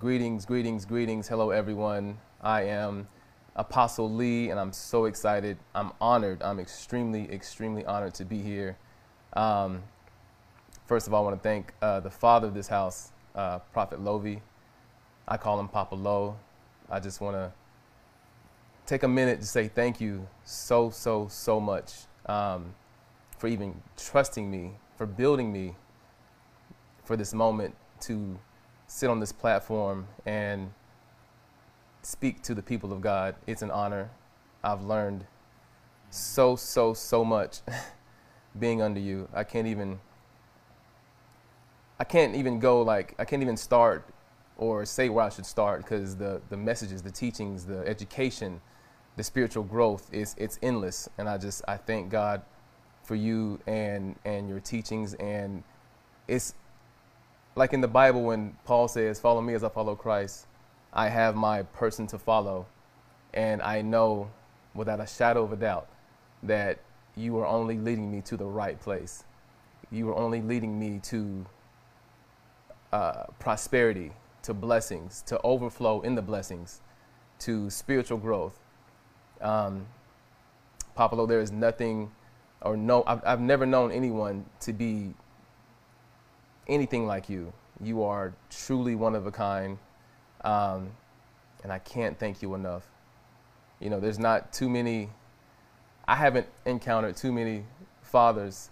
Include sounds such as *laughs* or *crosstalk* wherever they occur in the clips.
Greetings, greetings, greetings. Hello, everyone. I am Apostle Lee, and I'm so excited. I'm honored. I'm extremely, extremely honored to be here. Um, first of all, I want to thank uh, the father of this house, uh, Prophet Lovey. I call him Papa Lo. I just want to take a minute to say thank you so, so, so much um, for even trusting me, for building me for this moment to sit on this platform and speak to the people of God. It's an honor. I've learned so, so, so much *laughs* being under you. I can't even I can't even go like I can't even start or say where I should start because the the messages, the teachings, the education, the spiritual growth is it's endless. And I just I thank God for you and and your teachings and it's like in the Bible when Paul says, Follow me as I follow Christ, I have my person to follow. And I know without a shadow of a doubt that you are only leading me to the right place. You are only leading me to uh, prosperity, to blessings, to overflow in the blessings, to spiritual growth. Um, Papa Lo, there is nothing, or no, I've, I've never known anyone to be anything like you. You are truly one of a kind, um, and I can't thank you enough. You know, there's not too many, I haven't encountered too many fathers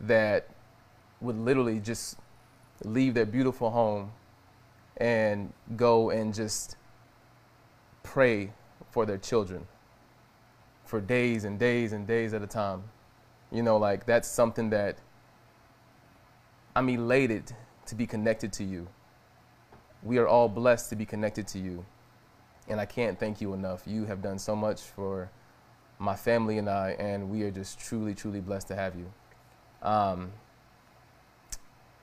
that would literally just leave their beautiful home and go and just pray for their children for days and days and days at a time. You know, like that's something that I'm elated to be connected to you. We are all blessed to be connected to you. And I can't thank you enough. You have done so much for my family and I, and we are just truly, truly blessed to have you. Um,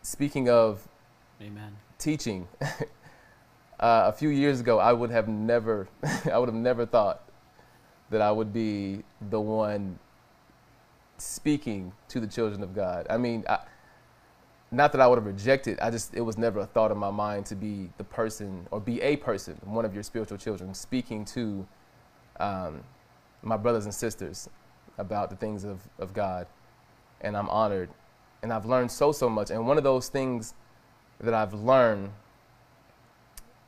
speaking of Amen. teaching, *laughs* uh, a few years ago, I would have never, *laughs* I would have never thought that I would be the one speaking to the children of God. I mean, I, not that I would have rejected. I just it was never a thought in my mind to be the person or be a person, one of your spiritual children, speaking to um, my brothers and sisters about the things of, of God. And I'm honored. And I've learned so so much. And one of those things that I've learned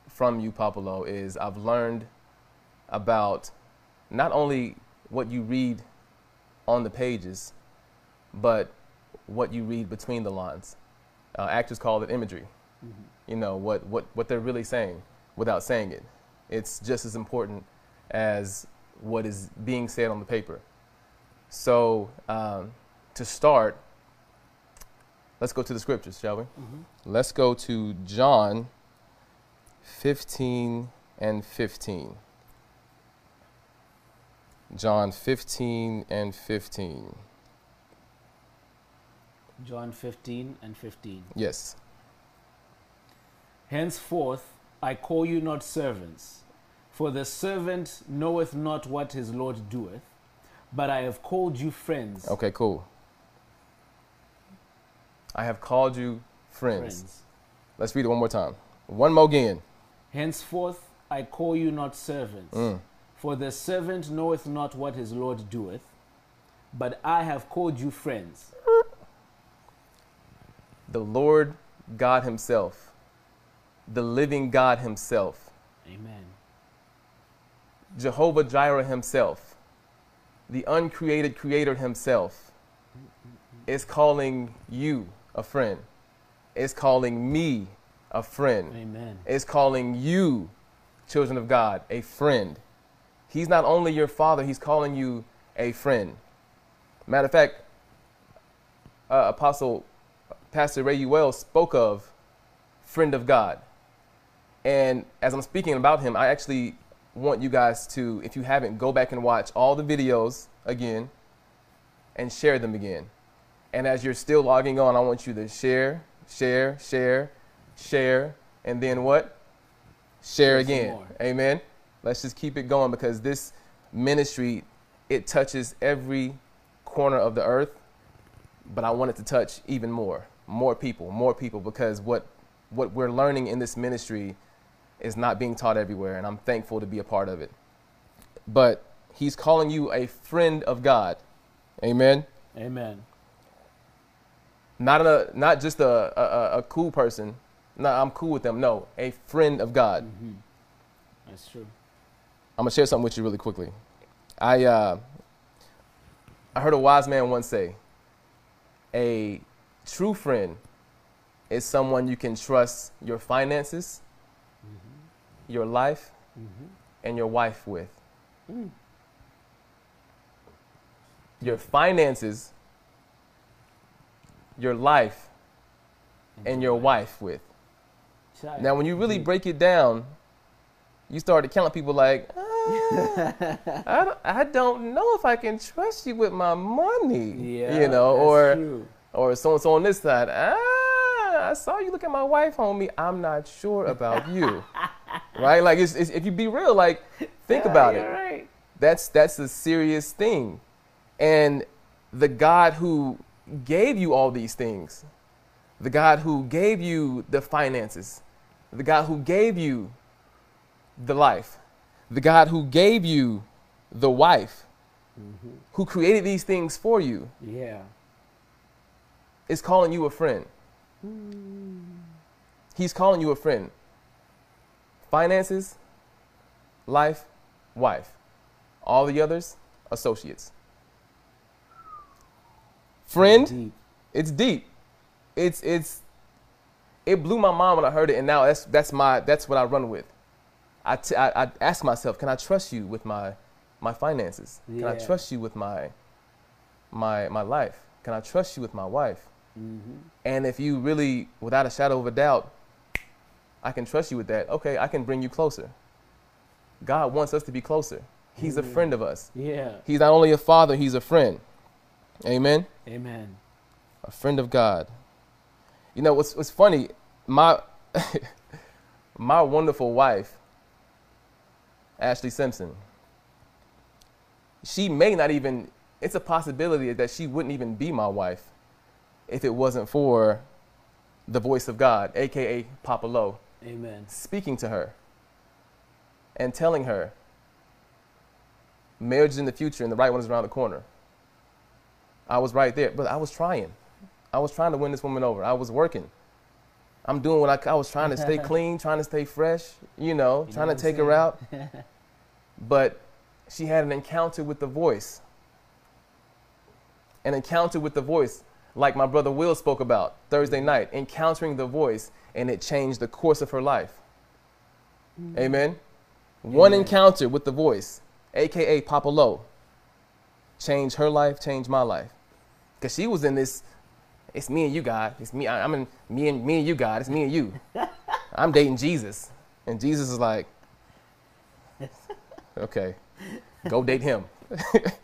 from you, Papa Lo, is I've learned about not only what you read on the pages, but what you read between the lines. Uh, actors call it imagery. Mm-hmm. You know, what, what, what they're really saying without saying it. It's just as important as what is being said on the paper. So, um, to start, let's go to the scriptures, shall we? Mm-hmm. Let's go to John 15 and 15. John 15 and 15. John 15 and 15. Yes. Henceforth I call you not servants, for the servant knoweth not what his Lord doeth, but I have called you friends. Okay, cool. I have called you friends. friends. Let's read it one more time. One more again. Henceforth I call you not servants, mm. for the servant knoweth not what his Lord doeth, but I have called you friends the Lord God Himself, the living God Himself. Amen. Jehovah Jireh Himself, the uncreated Creator Himself, is calling you a friend. Is calling me a friend. Amen. Is calling you, children of God, a friend. He's not only your father, he's calling you a friend. Matter of fact, uh, Apostle Pastor Ray Wells spoke of, friend of God. And as I'm speaking about him, I actually want you guys to, if you haven't, go back and watch all the videos again and share them again. And as you're still logging on, I want you to share, share, share, share, and then what? Share again. Amen. Let's just keep it going because this ministry, it touches every corner of the earth, but I want it to touch even more more people, more people, because what what we're learning in this ministry is not being taught everywhere, and I'm thankful to be a part of it. But he's calling you a friend of God. Amen. Amen. Not a not just a a, a cool person. No, I'm cool with them. No, a friend of God. Mm-hmm. That's true. I'm gonna share something with you really quickly. I uh, I heard a wise man once say, "A true friend is someone you can trust your finances, mm-hmm. your life, mm-hmm. and your wife with. Mm. Your finances, your life, and, and your wife with. Child. Now, when you really break it down, you start to count people like, *laughs* ah, I, don't, I don't know if I can trust you with my money. Yeah, you know, or true. Or so and so on this side. Ah, I saw you look at my wife, homie. I'm not sure about *laughs* you. right? Like, it's, it's, if you be real, like, think about it. Right. That's that's a serious thing, and the God who gave you all these things, the God who gave you the finances, the God who gave you the life, the God who gave you the wife, mm-hmm. who created these things for you, yeah, is calling you a friend. He's calling you a friend. Finances, life, wife. All the others, associates. Friend, deep. it's deep. It's it's it blew my mind when I heard it, and now that's that's my that's what I run with. I, t- I, I ask myself, can I trust you with my, my finances? Yeah. Can I trust you with my, my, my life? Can I trust you with my wife? Mm-hmm. And if you really, without a shadow of a doubt, I can trust you with that, okay, I can bring you closer. God wants us to be closer. He's mm-hmm. a friend of us. Yeah. He's not only a father, he's a friend. Amen. Amen. A friend of God. You know what's what's funny? My *laughs* my wonderful wife Ashley Simpson. She may not even, it's a possibility that she wouldn't even be my wife if it wasn't for the voice of God, aka Papa Lo. Amen. Speaking to her and telling her marriage is in the future and the right one is around the corner. I was right there, but I was trying. I was trying to win this woman over. I was working. I'm doing what I, I was trying to stay *laughs* clean, trying to stay fresh, you know, you trying know to take her out. *laughs* but she had an encounter with the voice. An encounter with the voice, like my brother Will spoke about Thursday night, encountering the voice, and it changed the course of her life. Mm-hmm. Amen? Amen. One encounter with the voice, aka Papa Lo, changed her life, changed my life. Because she was in this it's me and you, God. It's me. I, am in me and me and you, God. It's me and you. *laughs* I'm dating Jesus, and Jesus is like, *laughs* okay, go date him.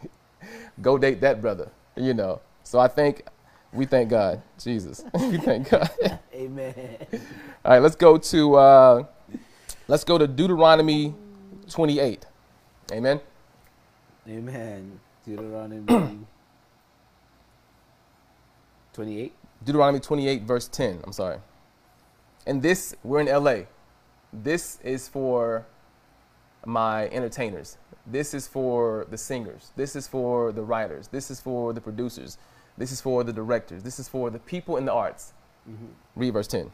*laughs* go date that brother. You know. So I think we thank God, Jesus. *laughs* we thank God. Amen. *laughs* All right, let's go to uh, let's go to Deuteronomy 28. Amen. Amen. Deuteronomy *clears throat* 28? Deuteronomy 28, verse 10. I'm sorry. And this, we're in LA. This is for my entertainers. This is for the singers. This is for the writers. This is for the producers. This is for the directors. This is for the people in the arts. Mm-hmm. Read verse 10.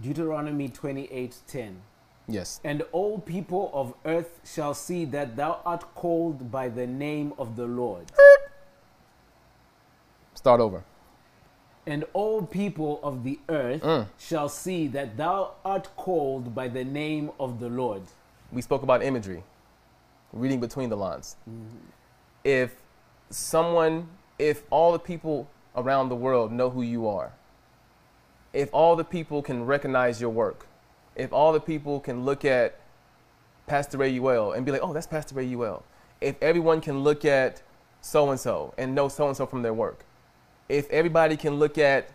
Deuteronomy 28 10. Yes. And all people of earth shall see that thou art called by the name of the Lord. Start over and all people of the earth mm. shall see that thou art called by the name of the Lord. We spoke about imagery, reading between the lines. Mm-hmm. If someone, if all the people around the world know who you are, if all the people can recognize your work, if all the people can look at Pastor Rayuel and be like, oh, that's Pastor Rayuel. If everyone can look at so and so and know so and so from their work, if everybody can look at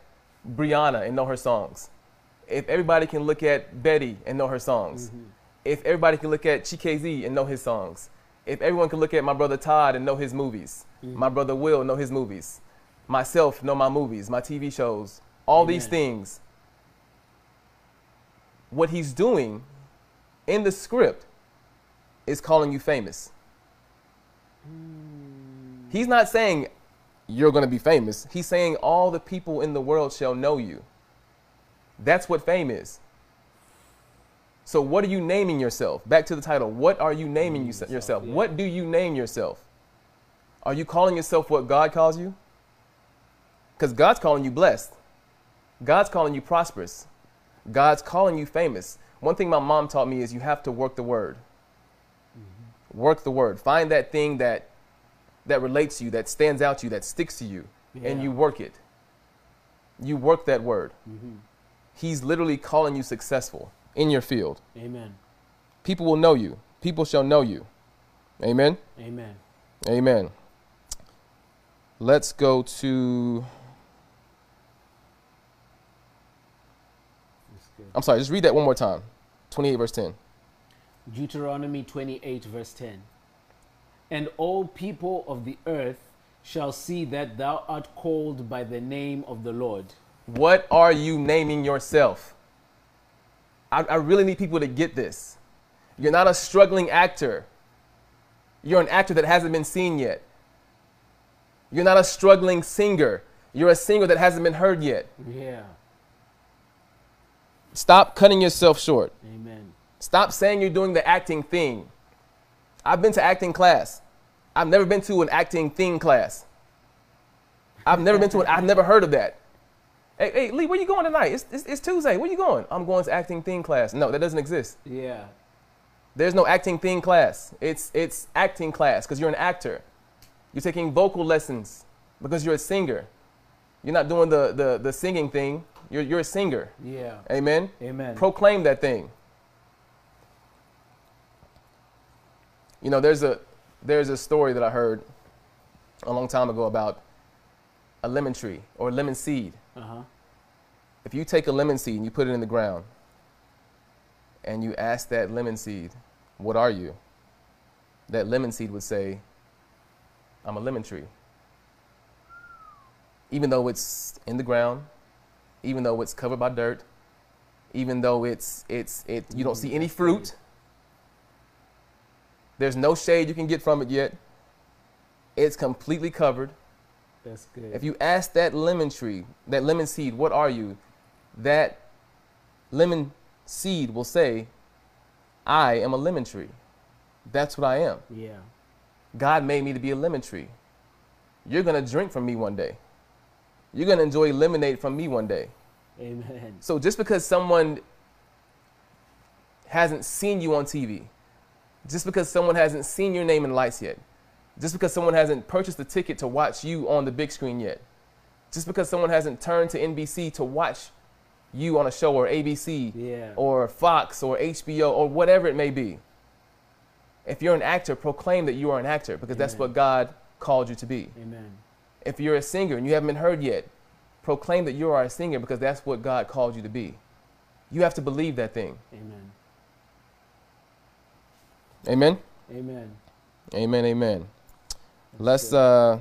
Brianna and know her songs, if everybody can look at Betty and know her songs, mm-hmm. if everybody can look at Chike and know his songs, if everyone can look at my brother Todd and know his movies, mm-hmm. my brother Will know his movies, myself know my movies, my TV shows, all Amen. these things, what he's doing in the script is calling you famous. He's not saying you're going to be famous. He's saying all the people in the world shall know you. That's what fame is. So, what are you naming yourself? Back to the title. What are you naming you, yourself? yourself? Yeah. What do you name yourself? Are you calling yourself what God calls you? Because God's calling you blessed. God's calling you prosperous. God's calling you famous. One thing my mom taught me is you have to work the word. Mm-hmm. Work the word. Find that thing that that relates to you, that stands out to you, that sticks to you, yeah. and you work it. You work that word. Mm-hmm. He's literally calling you successful in your field. Amen. People will know you. People shall know you. Amen. Amen. Amen. Let's go to I'm sorry, just read that one more time. 28 verse 10. Deuteronomy 28 verse 10. And all people of the earth shall see that thou art called by the name of the Lord. What are you naming yourself? I, I really need people to get this. You're not a struggling actor. You're an actor that hasn't been seen yet. You're not a struggling singer. You're a singer that hasn't been heard yet. Yeah. Stop cutting yourself short. Amen. Stop saying you're doing the acting thing. I've been to acting class. I've never been to an acting thing class. I've never been to it. I've never heard of that. Hey, hey, Lee, where you going tonight? It's, it's, it's Tuesday. Where you going? I'm going to acting thing class. No, that doesn't exist. Yeah. There's no acting thing class. It's, it's acting class because you're an actor. You're taking vocal lessons because you're a singer. You're not doing the, the, the singing thing. You're, you're a singer. Yeah. Amen. Amen. Proclaim that thing. You know, there's a there's a story that I heard a long time ago about a lemon tree or a lemon seed. Uh-huh. If you take a lemon seed and you put it in the ground and you ask that lemon seed, What are you? That lemon seed would say, I'm a lemon tree. Even though it's in the ground, even though it's covered by dirt, even though it's it's it you don't see any fruit. There's no shade you can get from it yet. It's completely covered. That's good. If you ask that lemon tree, that lemon seed, what are you? That lemon seed will say, I am a lemon tree. That's what I am. Yeah. God made me to be a lemon tree. You're going to drink from me one day. You're going to enjoy lemonade from me one day. Amen. So just because someone hasn't seen you on TV, just because someone hasn't seen your name in lights yet, just because someone hasn't purchased a ticket to watch you on the big screen yet, just because someone hasn't turned to NBC to watch you on a show or ABC yeah. or Fox or HBO or whatever it may be. If you're an actor, proclaim that you are an actor because Amen. that's what God called you to be. Amen. If you're a singer and you haven't been heard yet, proclaim that you are a singer because that's what God called you to be. You have to believe that thing. Amen. Amen. Amen. Amen. Amen. Let's uh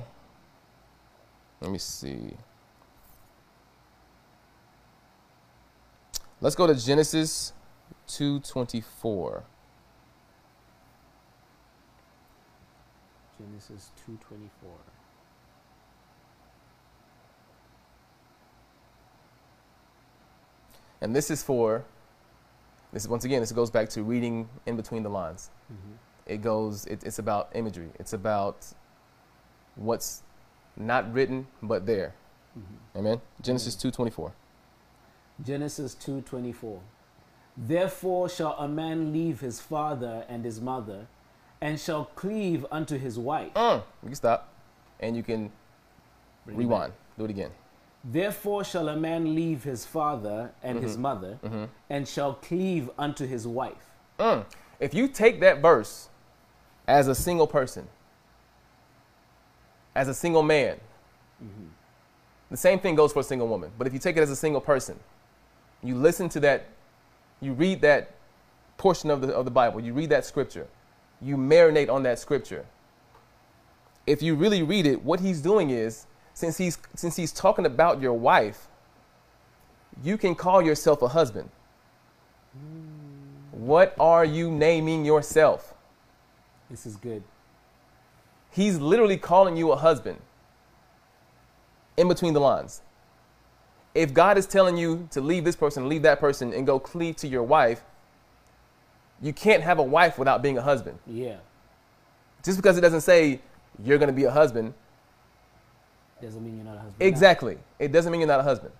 let me see. Let's go to Genesis 224. Genesis 224. And this is for, this is once again, this goes back to reading in between the lines. Mm-hmm. It goes, it, it's about imagery. It's about what's not written but there. Mm-hmm. Amen. Genesis two twenty four. Genesis two twenty four. Therefore shall a man leave his father and his mother, and shall cleave unto his wife. Mm, you can stop, and you can Bring rewind. Do it again. Therefore shall a man leave his father and mm-hmm. his mother, mm-hmm. and shall cleave unto his wife. Mm. If you take that verse as a single person, as a single man, mm-hmm. the same thing goes for a single woman. But if you take it as a single person, you listen to that, you read that portion of the, of the Bible, you read that scripture, you marinate on that scripture. If you really read it, what he's doing is since he's since he's talking about your wife, you can call yourself a husband. What are you naming yourself? This is good. He's literally calling you a husband in between the lines. If God is telling you to leave this person, leave that person, and go cleave to your wife, you can't have a wife without being a husband. Yeah. Just because it doesn't say you're going to be a husband, Doesn't mean you're not a husband. now. exactly. It doesn't mean you're not a husband.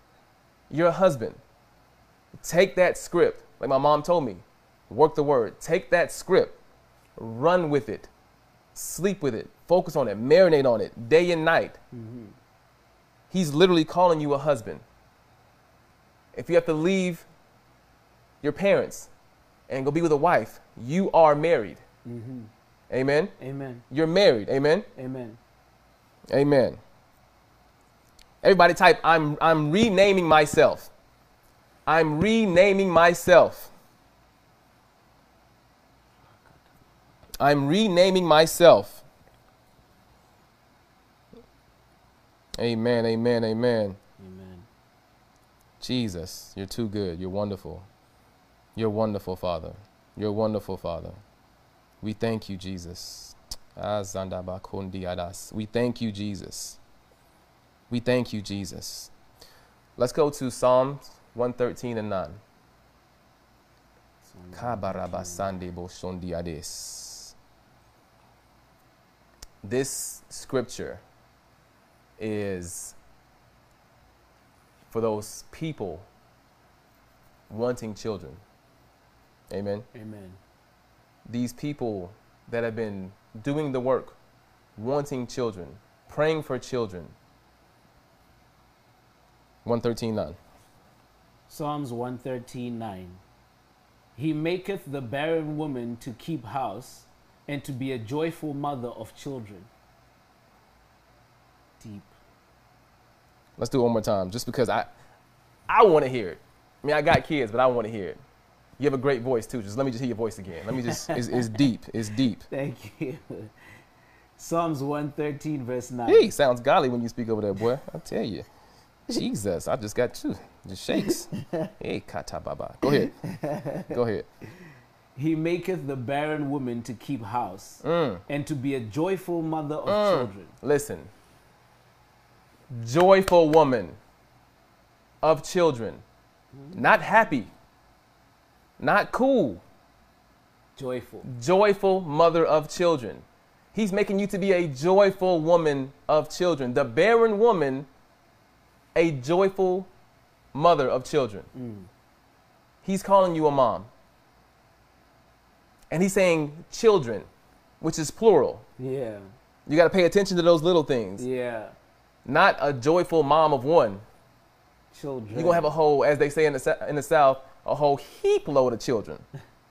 You're a husband. Take that script, like my mom told me, work the word. Take that script, run with it, sleep with it, focus on it, marinate on it day and night. He's literally calling you a husband. If you have to leave your parents and go be with a wife, you are married. Amen. Amen. You're married. Amen. Amen. Amen. Everybody type I'm I'm renaming myself. I'm renaming myself. I'm renaming myself. Amen. Amen. Amen. Amen. Jesus, you're too good. You're wonderful. You're wonderful, Father. You're wonderful, Father. We thank you, Jesus. Ah, we thank you, Jesus. We thank you, Jesus. Let's go to Psalms 113 and 9. Kabarabasande boshondiades. This scripture is for those people wanting children. Amen. Amen. These people that have been doing the work, wanting children, praying for children. 113.9. Psalms 113:9. He maketh the barren woman to keep house and to be a joyful mother of children. Deep. Let's do it one more time, just because I, I want to hear it. I mean, I got kids, but I want to hear it. You have a great voice too. Just let me just hear your voice again. Let me just. It's, it's *laughs* deep. It's deep. Thank you. Psalms 113 verse 9. Hey, sounds golly when you speak over there, boy. I tell you. Jesus, I just got you. Just shakes. *laughs* Hey, kata baba. Go ahead. Go ahead. He maketh the barren woman to keep house Mm. and to be a joyful mother of Mm. children. Listen. Joyful woman of children. Not happy. Not cool. Joyful. Joyful mother of children. He's making you to be a joyful woman of children. The barren woman, a joyful mother of children. Mm. He's calling you a mom. And he's saying children, which is plural. Yeah. You got to pay attention to those little things. Yeah. Not a joyful mom of one. Children. You're going to have a whole, as they say in the, in the South, a whole heap load of children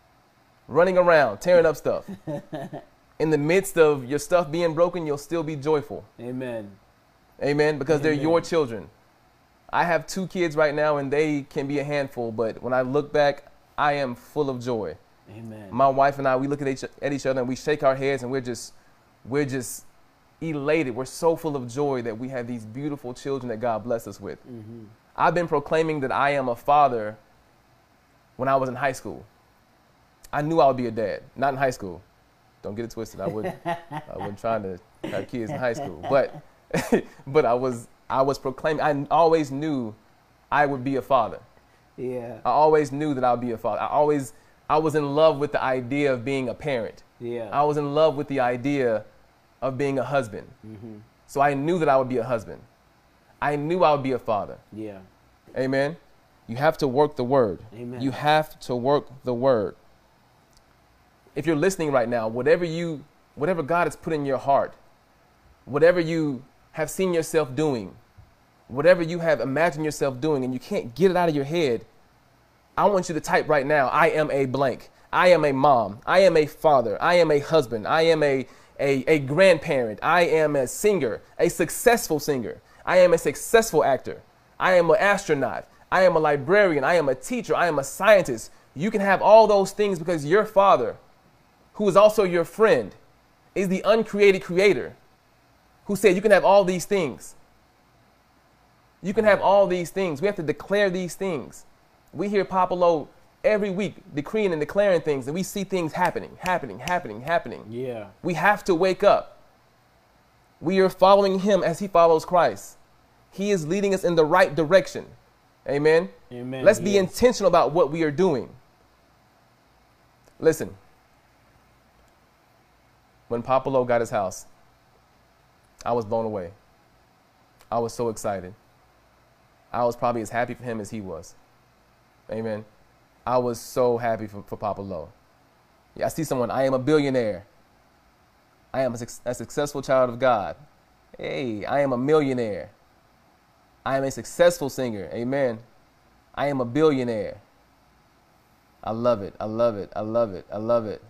*laughs* running around, tearing up stuff. In the midst of your stuff being broken, you'll still be joyful. Amen. Amen. Because they're your children. I have two kids right now, and they can be a handful, but when I look back, I am full of joy. Amen. My wife and I, we look at each, at each other and we shake our heads, and we're just, we're just elated. We're so full of joy that we have these beautiful children that God blessed us with. hmm I've been proclaiming that I am a father when I was in high school. I knew I would be a dad, not in high school. Don't get it twisted. I would I wasn't trying to have kids in high school, but *laughs* but I was I was proclaiming. I always knew I would be a father. Yeah. I always knew that I would be a father. I always I was in love with the idea of being a parent. Yeah. I was in love with the idea of being a husband. hmm So I knew that I would be a husband. I knew I would be a father. Yeah. Amen. You have to work the word. Amen. You have to work the word. If you're listening right now, whatever you whatever God has put in your heart, whatever you have seen yourself doing, whatever you have imagined yourself doing and you can't get it out of your head, I want you to type right now, I am a blank. I am a mom. I am a father. I am a husband. I am a, a, a grandparent. I am a singer, a successful singer. I am a successful actor. I am an astronaut. I am a librarian. I am a teacher. I am a scientist. You can have all those things because your father, who is also your friend, is the uncreated creator who said you can have all these things. You can have all these things. We have to declare these things. We hear Papa Lo every week decreeing and declaring things, and we see things happening, happening, happening, happening. Yeah. We have to wake up. We are following him as he follows Christ. He is leading us in the right direction. Amen. Amen. Let's be Yes. intentional about what we are doing. Listen, when Papa Lo got his house, I was blown away. I was so excited. I was probably as happy for him as he was. Amen. I was so happy for, for Papa Lo. Yeah, I see someone, I am a billionaire. I am a, a successful child of God. Hey, I am a millionaire. I am a successful singer. Amen. I am a billionaire. I love it. I love it. I love it. I love it.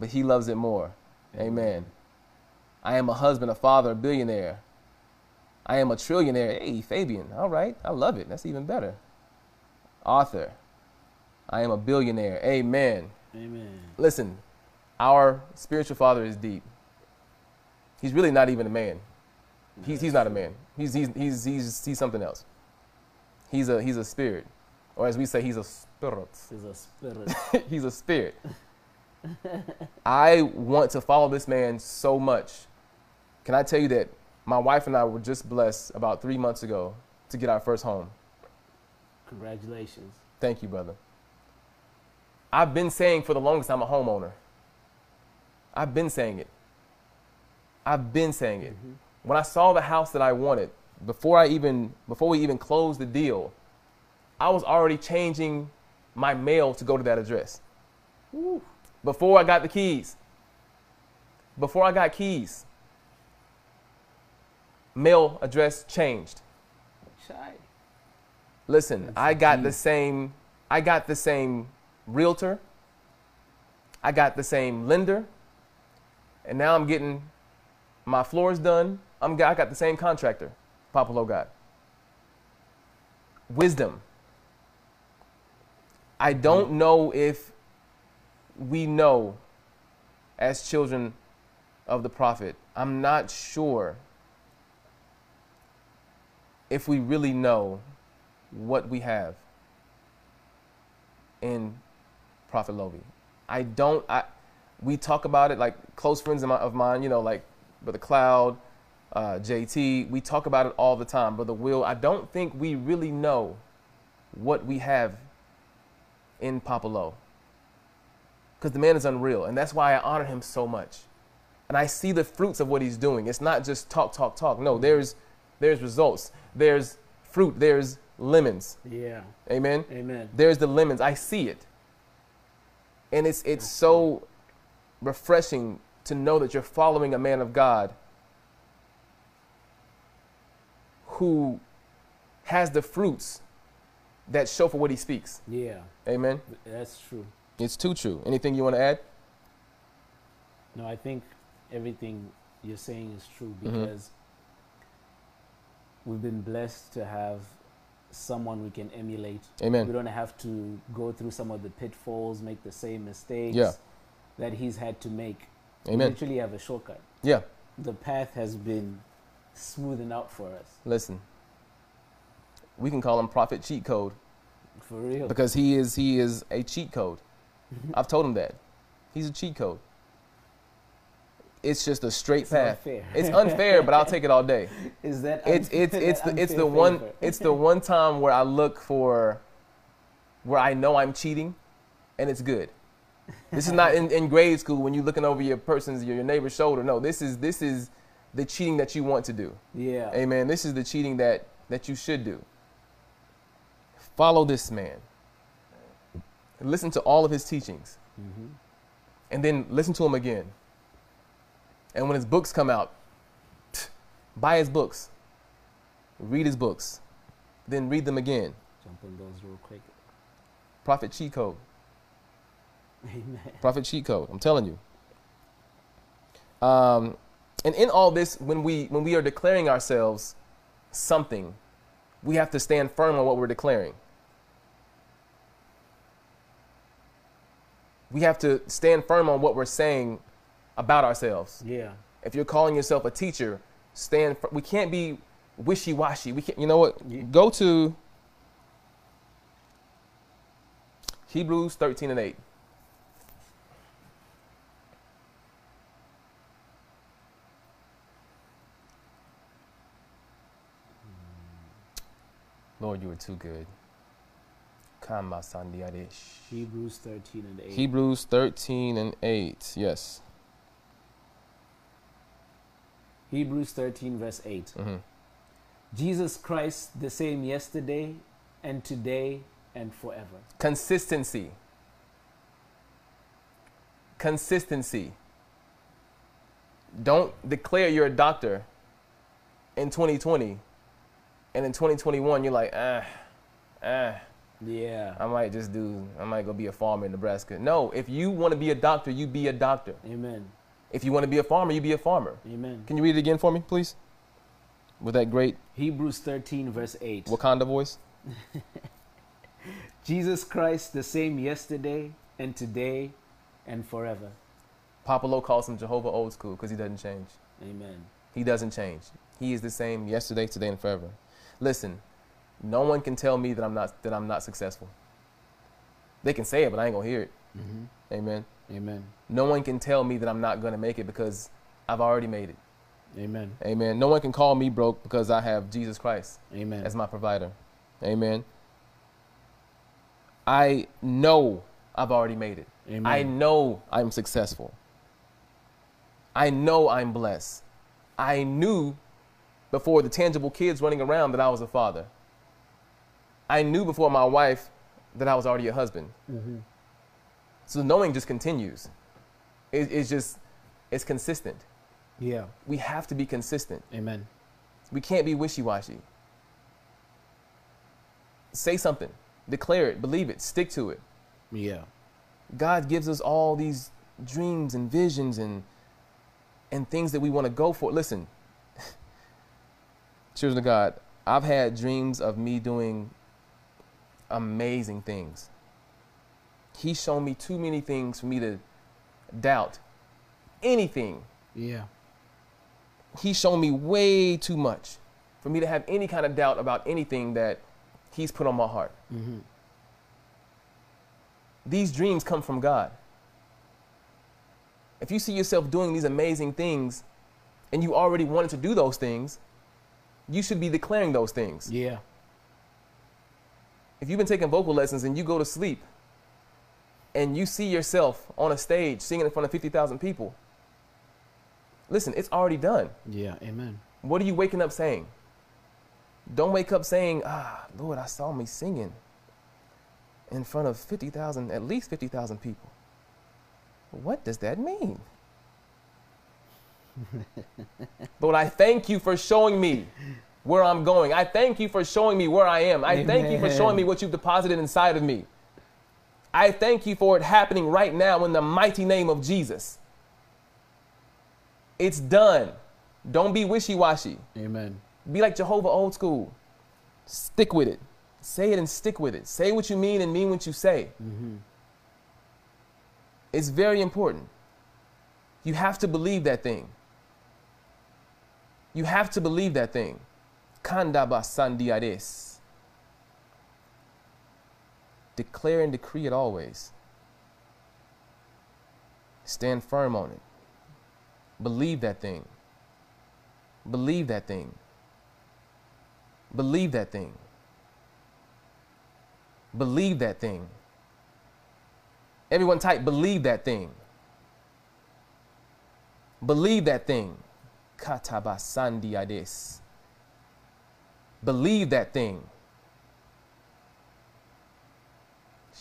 But he loves it more. Amen. I am a husband, a father, a billionaire. I am a trillionaire. Hey, Fabian. All right. I love it. That's even better. Author. I am a billionaire. Amen. Amen. Listen, our spiritual father is deep. He's really not even a man. He's, he's not a man. He's, he's, he's, he's, he's something else. He's a, he's a spirit. Or as we say, he's a spirit. Is a spirit. he's a spirit. *laughs* *laughs* I want to follow this man so much. Can I tell you that my wife and I were just blessed about three months ago to get our first home? Congratulations. Thank you, brother. I've been saying for the longest I'm a homeowner. I've been saying it. I've been saying it. Mm-hmm. When I saw the house that I wanted, before I even before we even closed the deal, I was already changing my mail to go to that address. Woo. Before I got the keys. Before I got keys. Mail address changed. Shy. Listen, I got the same I got the same realtor. I got the same lender. And now I'm getting my floors done. I'm I got the same contractor. Papa Lo got. Wisdom. I don't mm. know if we know as children of the prophet. I'm not sure if we really know what we have in Prophet Lovi. I don't. I we talk about it like close friends of, my, of mine. You know, like Brother Cloud, uh, JT. We talk about it all the time. Brother Will. I don't think we really know what we have in Papa Lo. Because the man is unreal, and that's why I honor him so much. And I see the fruits of what he's doing. It's not just talk, talk, talk. No, there's there's results. There's fruit. There's lemons. Yeah. Amen. Amen. There's the lemons. I see it. And it's it's so refreshing to know that you're following a man of God who has the fruits that show for what he speaks. Yeah. Amen. That's true. It's too true. Anything you want to add? No, I think everything you're saying is true Mhm. because we've been blessed to have someone we can emulate. Amen. We don't have to go through some of the pitfalls, make the same mistakes Yeah. that he's had to make. Amen. We literally have a shortcut. Yeah. The path has been smoothened out for us. Listen. We can call him Prophet Cheat Code For real. because he is he is a cheat code. *laughs* I've told him that. He's a cheat code. It's just a straight it's path. unfair. It's unfair, but I'll take it all day. *laughs* Is that It's unfair- it's *laughs* it's the it's the one it's the one time where I look for where I know I'm cheating and it's good. This is not in, in grade school when you're looking over your person's your, your neighbor's shoulder. No, this is this is the cheating that you want to do. Yeah. Amen. This is the cheating that that you should do. Follow this man. Listen to all of his teachings hmm and then listen to him again. And when his books come out, buy his books, read his books, then read them again. Jump on those real quick. Prophet cheat code. Amen. Prophet cheat code. I'm telling you. Um, and in all this, when we when we are declaring ourselves something, we have to stand firm on what we're declaring. We have to stand firm on what we're saying about ourselves. Yeah. If you're calling yourself a teacher, stand. fir- we can't be wishy-washy. We can't. You know what? Yeah. Go to. Hebrews 13 and 8. Lord, you are too good. Hebrews 13 and 8. Hebrews 13 and 8. Yes. Hebrews 13, verse 8. hmm Jesus Christ, the same yesterday and today and forever. Consistency. Consistency. Don't declare you're a doctor in 2020 and in 2021 you're like, ah, ah, Yeah. I might just do, I might go be a farmer in Nebraska. No, if you want to be a doctor, you be a doctor. Amen. If you want to be a farmer, you be a farmer. Amen. Can you read it again for me, please? With that great Hebrews 13, verse 8. Wakanda voice. *laughs* Jesus Christ, the same yesterday and today and forever. Papa Lo calls him Jehovah old school because he doesn't change. Amen. He doesn't change. He is the same yesterday, today, and forever. Listen, no one can tell me that I'm not that I'm not successful. They can say it, but I ain't gonna hear it. Mm-hmm. Amen. Amen. No one can tell me that I'm not gonna make it because I've already made it. Amen. Amen. No one can call me broke because I have Jesus Christ Amen. as my provider. Amen. I know I've already made it. Amen. I know I'm successful. I know I'm blessed. I knew before the tangible kids running around that I was a father. I knew before my wife that I was already a husband. Mm-hmm. So knowing just continues. It, it's just, it's consistent. Yeah. We have to be consistent. Amen. We can't be wishy washy. Say something, declare it, believe it, stick to it. Yeah. God gives us all these dreams and visions and and things that we want to go for. Listen, *laughs* children of God, I've had dreams of me doing amazing things. He's shown me too many things for me to doubt anything. Yeah. He's shown me way too much for me to have any kind of doubt about anything that he's put on my heart. Mm-hmm. These dreams come from God. If you see yourself doing these amazing things and you already wanted to do those things, you should be declaring those things. Yeah. If you've been taking vocal lessons and you go to sleep and you see yourself on a stage singing in front of 50,000 people, listen, it's already done. Yeah. Amen. What are you waking up saying? Don't wake up saying, ah, Lord, I saw me singing in front of 50,000, at least 50,000 people. What does that mean? *laughs* Lord, I thank you for showing me where I'm going. I thank you for showing me where I am. I thank you for showing me what you've deposited inside of me. I thank you for it happening right now in the mighty name of Jesus. It's done. Don't be wishy washy. Amen. Be like Jehovah old school. Stick with it. Say it and stick with it. Say what you mean and mean what you say. Mm-hmm. It's very important. You have to believe that thing. You have to believe that thing. Kandaba sandiades. Declare and decree it always. Stand firm on it. Believe that thing. Believe that thing. Believe that thing. Believe that thing. Everyone type believe that thing. Believe that thing. Katabasandiades. Believe that thing.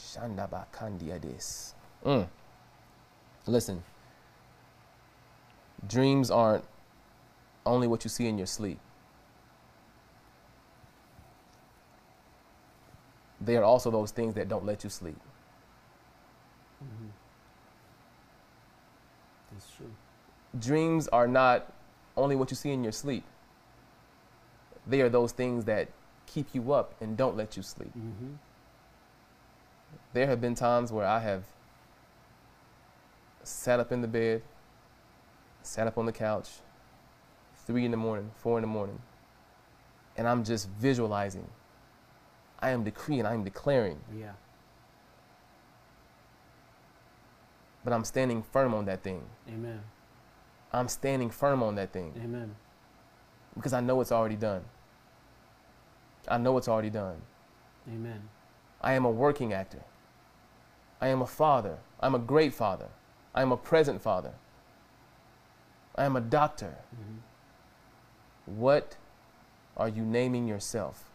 Shandabakandiades. Mm. Listen, dreams aren't only what you see in your sleep. They are also those things that don't let you sleep. That's true. dreams are not only what you see in your sleep. They are those things that keep you up and don't let you sleep. Mm-hmm. There have been times where I have sat up in the bed, sat up on the couch, three in the morning, four in the morning, and I'm just visualizing. I am decreeing, I am declaring Yeah. but I'm standing firm on that thing. Amen. I'm standing firm on that thing Amen. because I know it's already done. I know it's already done. Amen. I am a working actor. I am a father. I'm a great father. I am a present father. I am a doctor. Mhm. What are you naming yourself?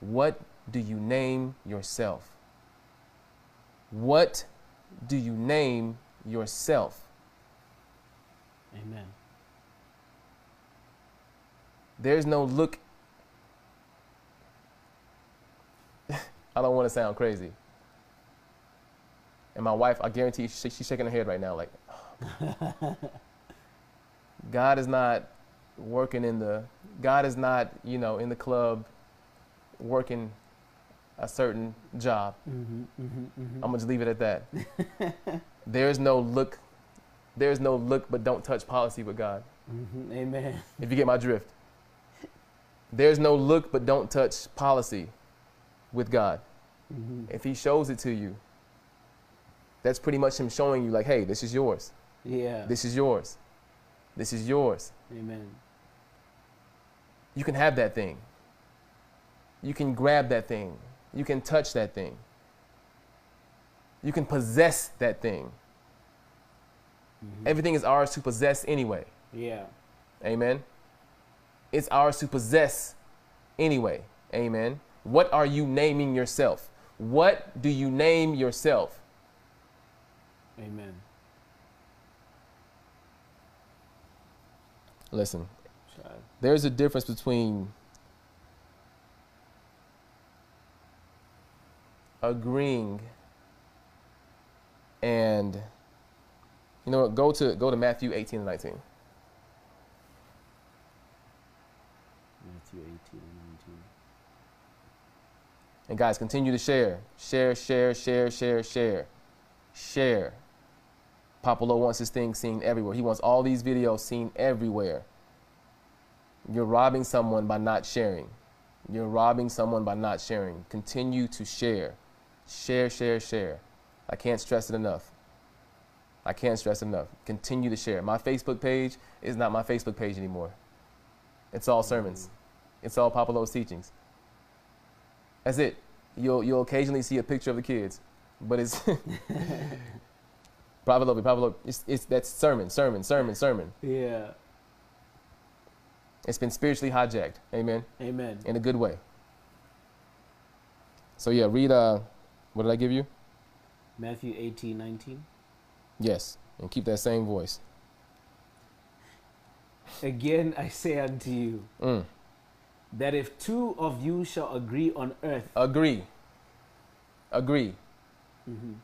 What do you name yourself? What do you name yourself? Amen. There's no look. *laughs* I don't want to sound crazy. And my wife, I guarantee she, she's shaking her head right now, like, *laughs* God is not working in the, God is not, you know, in the club working a certain job. Mm-hmm, mm-hmm, mm-hmm. I'm gonna just leave it at that. *laughs* there's no look, there's no look but don't touch policy with God. Mhm. Amen. If you get my drift. There's no look but don't touch policy with God. Mhm. If He shows it to you, that's pretty much Him showing you, like, hey, this is yours. Yeah. This is yours. This is yours. Amen. You can have that thing. You can grab that thing. You can touch that thing. You can possess that thing. Mhm. Everything is ours to possess anyway. Yeah. Amen. It's ours to possess anyway. Amen. What are you naming yourself? What do you name yourself? Amen. Listen, there's a difference between agreeing and you know what go to go to Matthew 18 and 19 Matthew 18 and 19. and guys continue to share. Share share share share share. Share Papa Lo wants his thing seen everywhere. He wants all these videos seen everywhere. You're robbing someone by not sharing. You're robbing someone by not sharing. Continue to share. Share share share. I can't stress it enough. I can't stress enough. Continue to share. My Facebook page is not my Facebook page anymore. It's all sermons. It's all Papa Lo's teachings. That's it. You'll you'll occasionally see a picture of the kids, but it's *laughs* *laughs* Prophet Lovi, Prophet Lovi. It's, it's that's sermon, sermon, sermon, sermon. Yeah. It's been spiritually hijacked. Amen. Amen. In a good way. So yeah, read. Uh, what did I give you? Matthew 18, 19. Yes, and keep that same voice. Again I say unto you Mm. that if two of you shall agree on earth, Agree. Agree. Mhm.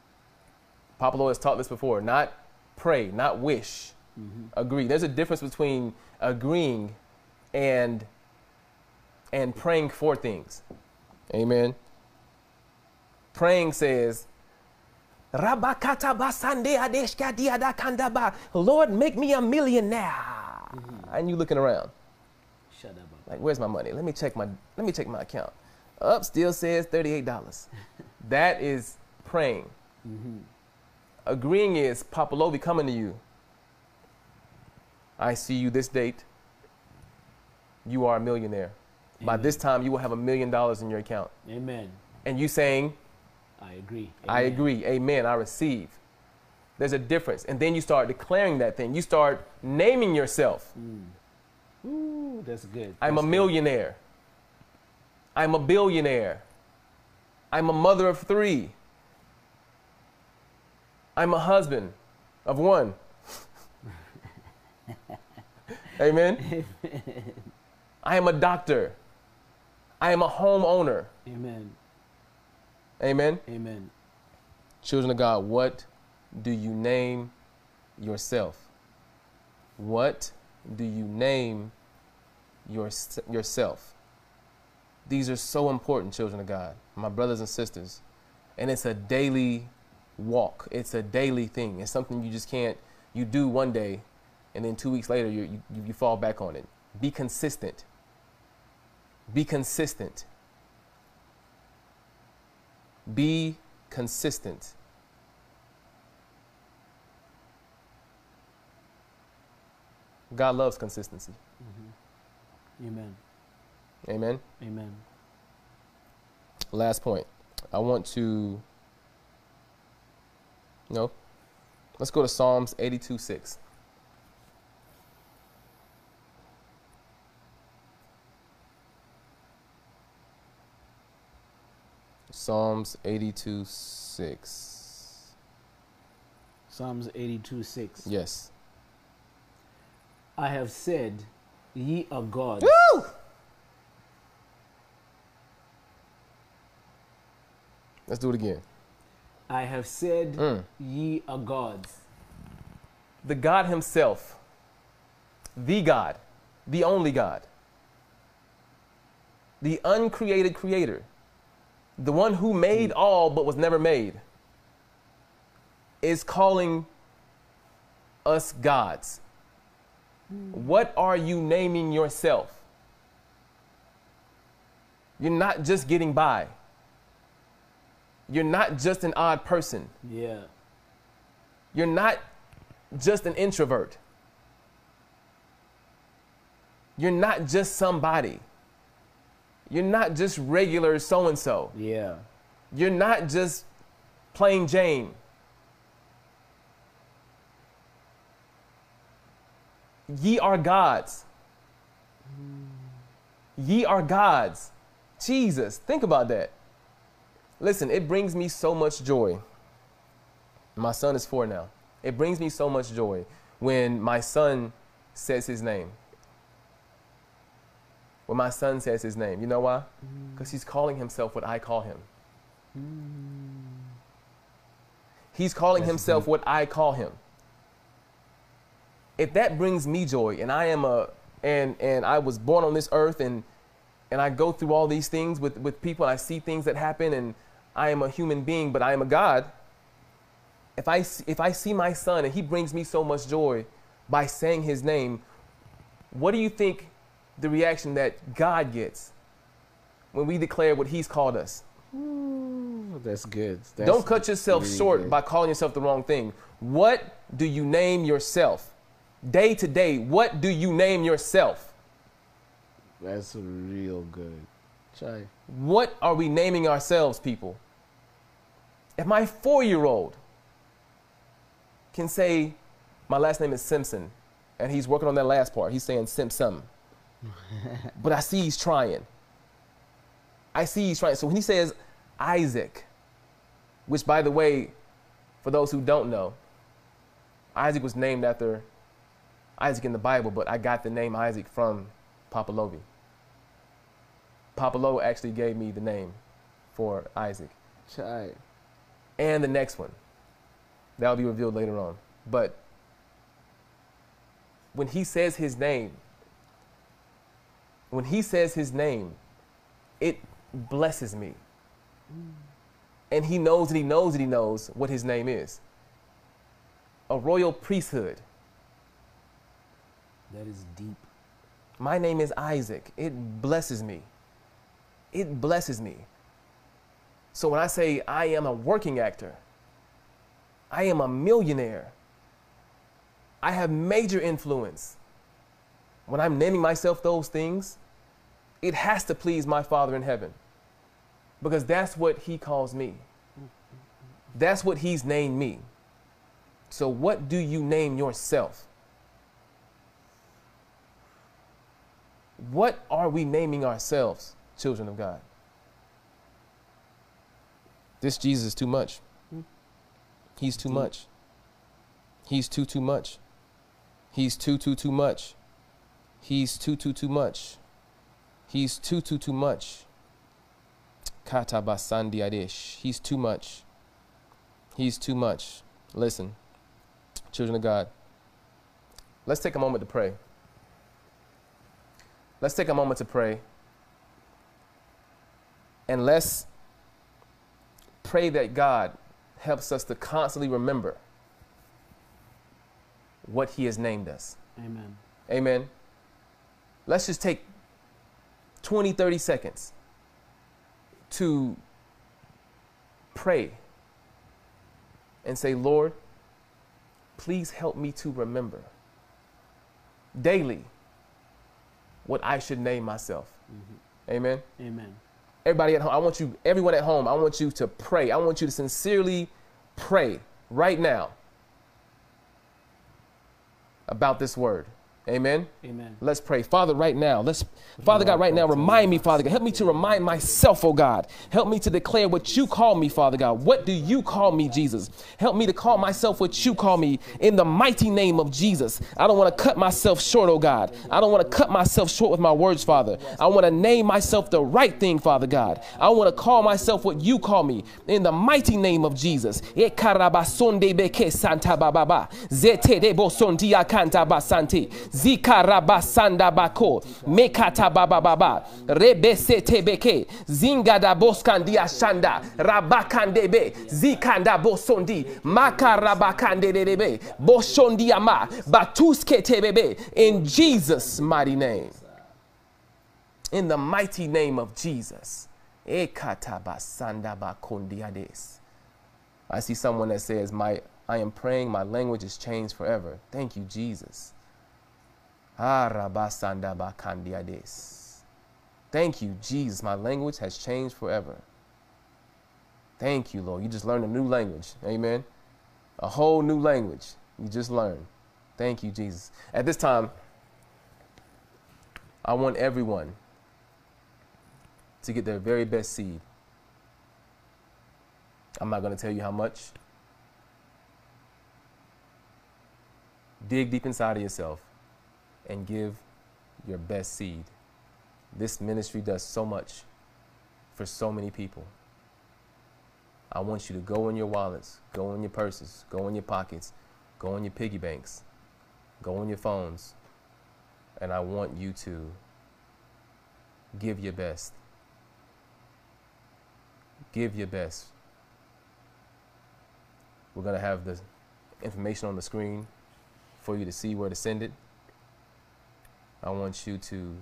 Papa Lo has taught this before. Not pray, not wish. Mhm. Agree. There's a difference between agreeing and and praying for things. Amen. Praying says, "Rabakata basande adeshka diada kandaba." Lord, make me a millionaire. And you looking around shut up. like, "Where's my money? Let me check my let me check my account." Up still says thirty-eight dollars. *laughs* that is praying. Mhm. Agreeing is Papa Lovi coming to you. I see you this date. You are a millionaire. By this time, you will have a million dollars in your account. Amen. And you saying, I agree. I agree, amen, I receive. There's a difference. And then you start declaring that thing. You start naming yourself. Mm. Ooh, that's good. I'm a That's good. millionaire. I'm a billionaire. I'm a mother of three. I'm a husband of one. Amen. I am a doctor. I am a homeowner. Amen. Amen. Amen. Children of God, what do you name yourself? What do you name your, yourself? These are so important, children of God, my brothers and sisters. And it's a daily walk. It's a daily thing. It's something you just can't, you do one day and then two weeks later you, you, you fall back on it. Be consistent. Be consistent. Be consistent. God loves consistency. Mm-hmm. Amen. Amen. Amen. Last point. I want to no. Let's go to Psalms 82 6. Psalms 82 6. Psalms 82 6. Yes. I have said, Ye are gods. Woo! Let's do it again. I have said, Mm. Ye are gods. The God Himself, the God, the only God, the uncreated Creator, the one who made all but was never made, is calling us gods. What are you naming yourself? You're not just getting by. You're not just an odd person. Yeah. You're not just an introvert. You're not just somebody. You're not just regular so and so. Yeah. You're not just plain Jane. Ye are gods. Hmm. Ye are gods. Jesus, think about that. Listen, it brings me so much joy. My son is four now. It brings me so much joy when my son says his name. When my son says his name. You know why? Because he's calling himself what I call him. He's calling That's himself what I call him. If that brings me joy, and I am a and and I was born on this earth and and I go through all these things with, with people, and I see things that happen, and I am a human being, but I am a God. If I, if I see my son and he brings me so much joy by saying his name, what do you think the reaction that God gets when we declare what he's called us? That's good. That's Don't cut yourself really short good. by calling yourself the wrong thing. What do you name yourself? Day to day, what do you name yourself? That's real good. Try. What are we naming ourselves, people? If my four year old can say, My last name is Simpson, and he's working on that last part, he's saying Simpson. *laughs* but I see he's trying. I see he's trying. So when he says Isaac, which by the way, for those who don't know, Isaac was named after Isaac in the Bible, but I got the name Isaac from Papa Lovi. Papa Lo actually gave me the name for Isaac. Try. And the next one. That'll be revealed later on. But when he says his name, when he says his name, it blesses me. And he knows and he knows that he knows what his name is. A royal priesthood. That is deep. My name is Isaac. It blesses me. It blesses me. So when I say I am a working actor, I am a millionaire, I have major influence. When I'm naming myself those things, it has to please my Father in heaven because that's what He calls me. That's what He's named me. So, what do you name yourself? What are we naming ourselves, children of God? This Jesus is too much. Hmm. He's too hmm. much. He's too, too much. He's too, too, too much. He's too, too, too much. He's too, too, too much. Kata basandi adish. He's too much. He's too much. Listen, children of God, let's take a moment to pray. Let's take a moment to pray. And let's pray that God helps us to constantly remember what He has named us. Amen. Amen. Let's just take 20, 30 seconds to pray and say, Lord, please help me to remember daily what I should name myself. Mm-hmm. Amen. Amen. Everybody at home, I want you, everyone at home, I want you to pray. I want you to sincerely pray right now about this word. Amen. Amen. Let's pray. Father, right now, let's, Father God, right now, remind me, Father God. Help me to remind myself, oh God. Help me to declare what you call me, Father God. What do you call me, Jesus? Help me to call myself what you call me in the mighty name of Jesus. I don't want to cut myself short, oh God. I don't want to cut myself short with my words, Father. I want to name myself the right thing, Father God. I want to call myself what you call me in the mighty name of Jesus. Santa basante. Zikarabasanda bako. Mekata baba baba. Rebesete beke. Zingada boskandia shanda. Rabakandebe. Zikanda bosondi. Makarabakande debe. Boshondi ama. Batuske tebebe. In Jesus' mighty name. In the mighty name of Jesus. Ekatabasanda bakondiades. I see someone that says, My I am praying, my language is changed forever. Thank you, Jesus. Thank you, Jesus. My language has changed forever. Thank you, Lord. You just learned a new language. Amen. A whole new language. You just learned. Thank you, Jesus. At this time, I want everyone to get their very best seed. I'm not going to tell you how much. Dig deep inside of yourself and give your best seed. This ministry does so much for so many people. I want you to go in your wallets, go in your purses, go in your pockets, go in your piggy banks, go in your phones, and I want you to give your best. Give your best. We're going to have the information on the screen for you to see where to send it. I want you to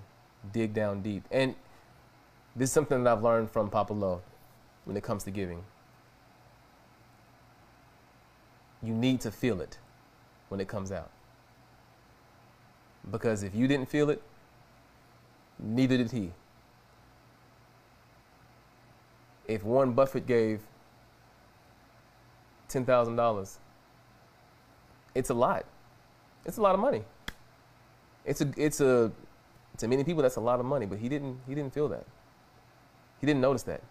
dig down deep. And this is something that I've learned from Papa Lo when it comes to giving. You need to feel it when it comes out. Because if you didn't feel it, neither did he. If Warren Buffett gave $10,000, it's a lot. It's a lot of money. It's a it's a to many people that's a lot of money, but he didn't he didn't feel that. He didn't notice that.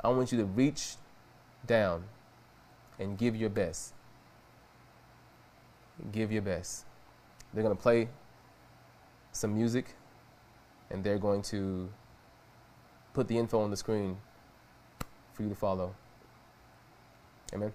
I want you to reach down and give your best. Give your best. They're going to play some music and they're going to put the info on the screen for you to follow. Amen.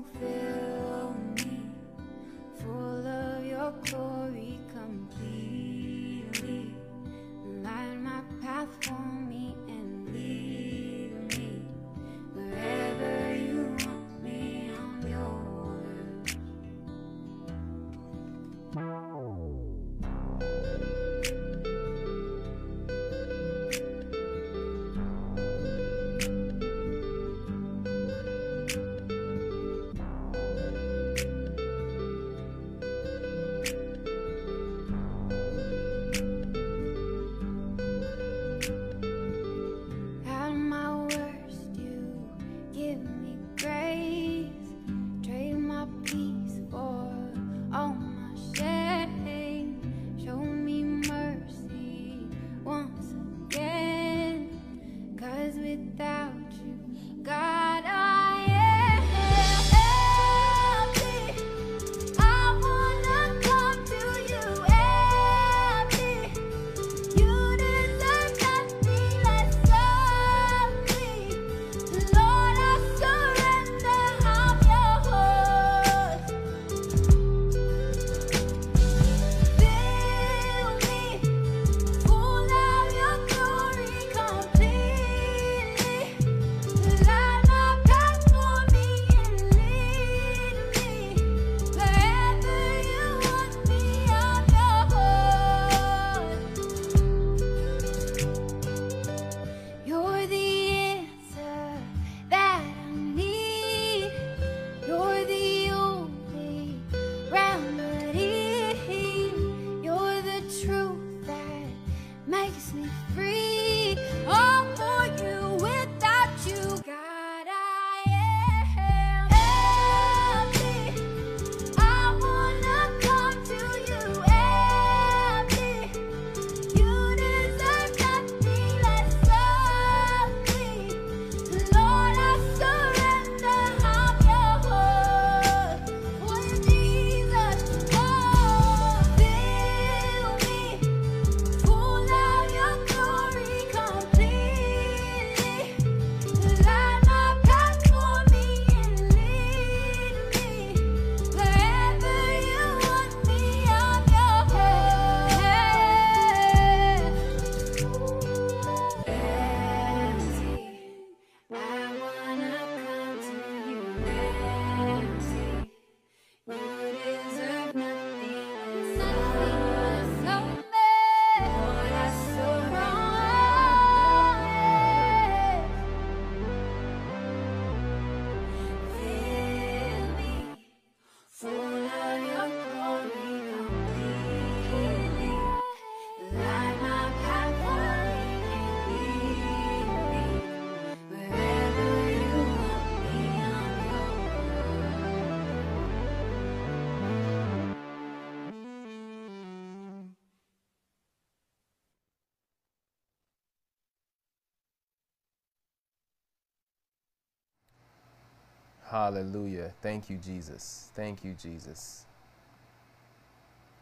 So Hallelujah. Thank you, Jesus. Thank you, Jesus.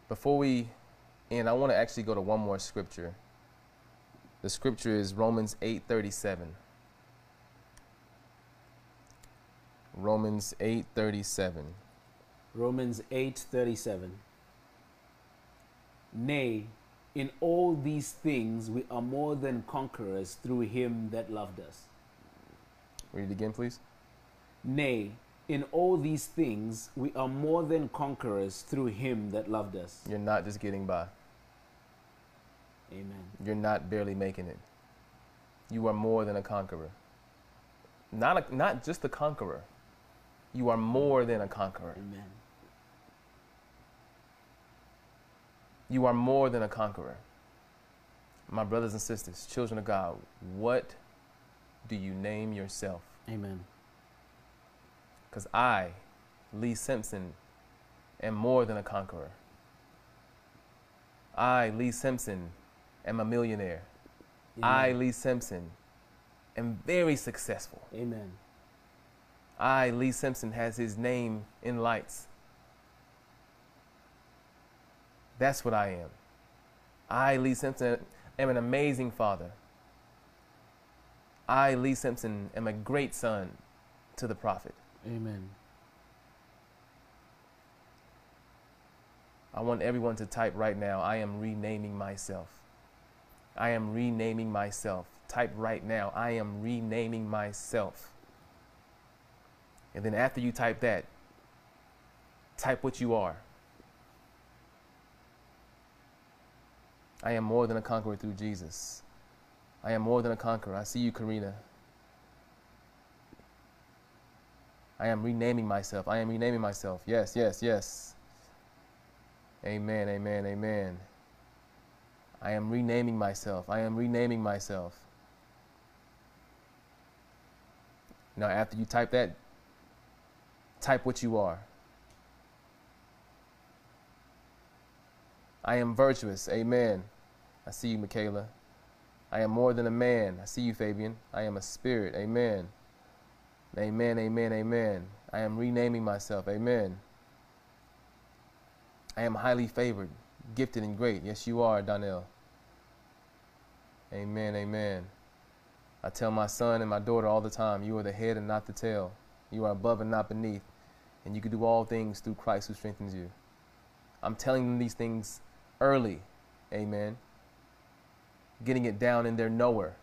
Before we end, I want to actually go to one more scripture. The scripture is Romans 8:37. Romans 8:37. Romans 8:37 Nay in all these things we are more than conquerors through him that loved us Read it again, please. Nay in all these things we are more than conquerors through him that loved us You're not just getting by. Amen You're not barely making it. You are more than a conqueror. Not a, not just a conqueror. You are more than a conqueror. Amen You are more than a conqueror. My brothers and sisters, children of God, what do you name yourself? Amen Because I, Lee Simpson, am more than a conqueror. I, Lee Simpson, am a millionaire. I, Lee Simpson, am very successful. Amen I, Lee Simpson, has his name in lights. That's what I am. I, Lee Simpson, am an amazing father. I, Lee Simpson, am a great son to the prophet. Amen I want everyone to type right now, I am renaming myself. I am renaming myself. Type right now, I am renaming myself. And then after you type that, type what you are. I am more than a conqueror through Jesus. I am more than a conqueror. I see you, Karina. I am renaming myself. I am renaming myself. Yes, yes, yes. Amen, amen, amen. I am renaming myself. I am renaming myself. Now, after you type that, type what you are. I am virtuous. Amen. I see you, Michaela. I am more than a man. I see you, Fabian. I am a spirit. Amen. Amen, amen, amen. I am renaming myself. Amen. I am highly favored, gifted, and great. Yes, you are, Donnell. Amen, amen. I tell my son and my daughter all the time, you are the head and not the tail. You are above and not beneath. And you can do all things through Christ who strengthens you. I'm telling them these things early. Amen. Getting it down in their knower.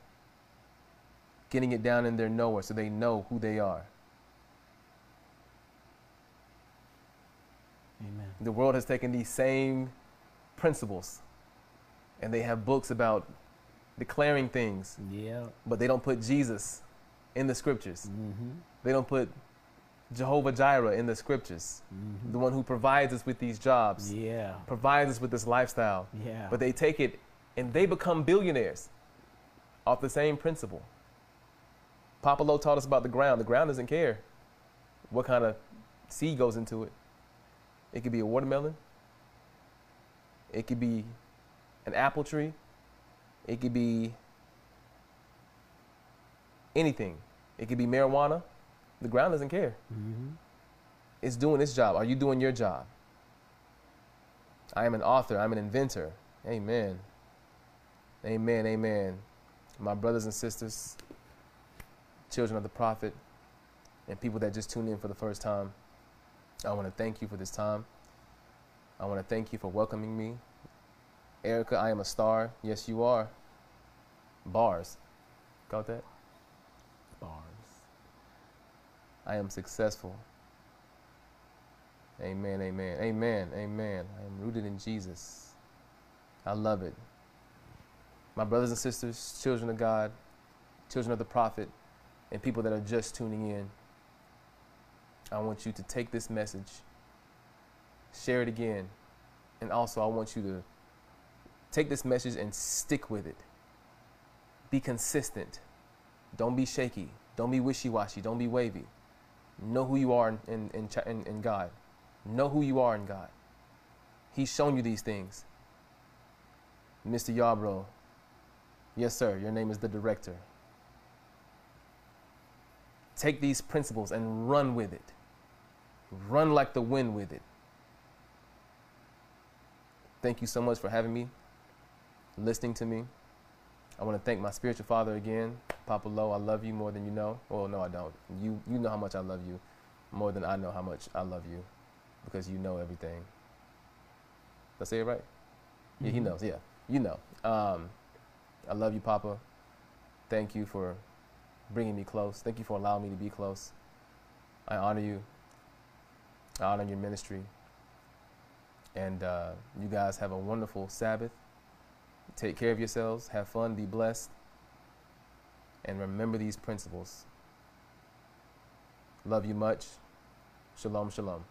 Getting it down in their knower so they know who they are. Amen The world has taken these same principles and they have books about declaring things, Yeah but they don't put Jesus in the scriptures. mm-hmm. They don't put Jehovah Jireh in the scriptures, Mm-hmm. the one who provides us with these jobs, Yeah provides us with this lifestyle. Yeah But they take it and they become billionaires off the same principle. Papa Lo taught us about the ground. The ground doesn't care what kind of seed goes into it. It could be a watermelon. It could be an apple tree. It could be anything. It could be marijuana. The ground doesn't care. mm-hmm. It's doing its job. Are you doing your job? I am an author. I'm an inventor. Amen. Amen. Amen. My brothers and sisters, children of the prophet, and people that just tuned in for the first time, I want to thank you for this time. I want to thank you for welcoming me. Erica, I am a star. Yes, you are. Bars. Got that? Bars I am successful. Amen, amen, amen, amen. I am rooted in Jesus. I love it. My brothers and sisters, children of God, children of the prophet, and people that are just tuning in, I want you to take this message, share it again, and also I want you to take this message and stick with it. Be consistent. Don't be shaky. Don't be wishy washy. Don't be wavy. Know who you are in, in, in, in, God. Know who you are in God. He's shown you these things. Mr. Yarbrough, yes, sir, your name is the director. Take these principles and run with it. Run like the wind with it. Thank you so much for having me, listening to me. I want to thank my spiritual father again, Papa Lo. I love you more than you know. Well, no, I don't. You you know how much I love you, more than I know how much I love you, because you know everything. Did I say it right? Yeah, he Mhm. knows. Yeah, you know. Um, I love you, Papa. Thank you for bringing me close. Thank you for allowing me to be close. I honor you. I honor your ministry. And uh, you guys have a wonderful Sabbath. Take care of yourselves. Have fun. Be blessed. And remember these principles. Love you much. Shalom, shalom.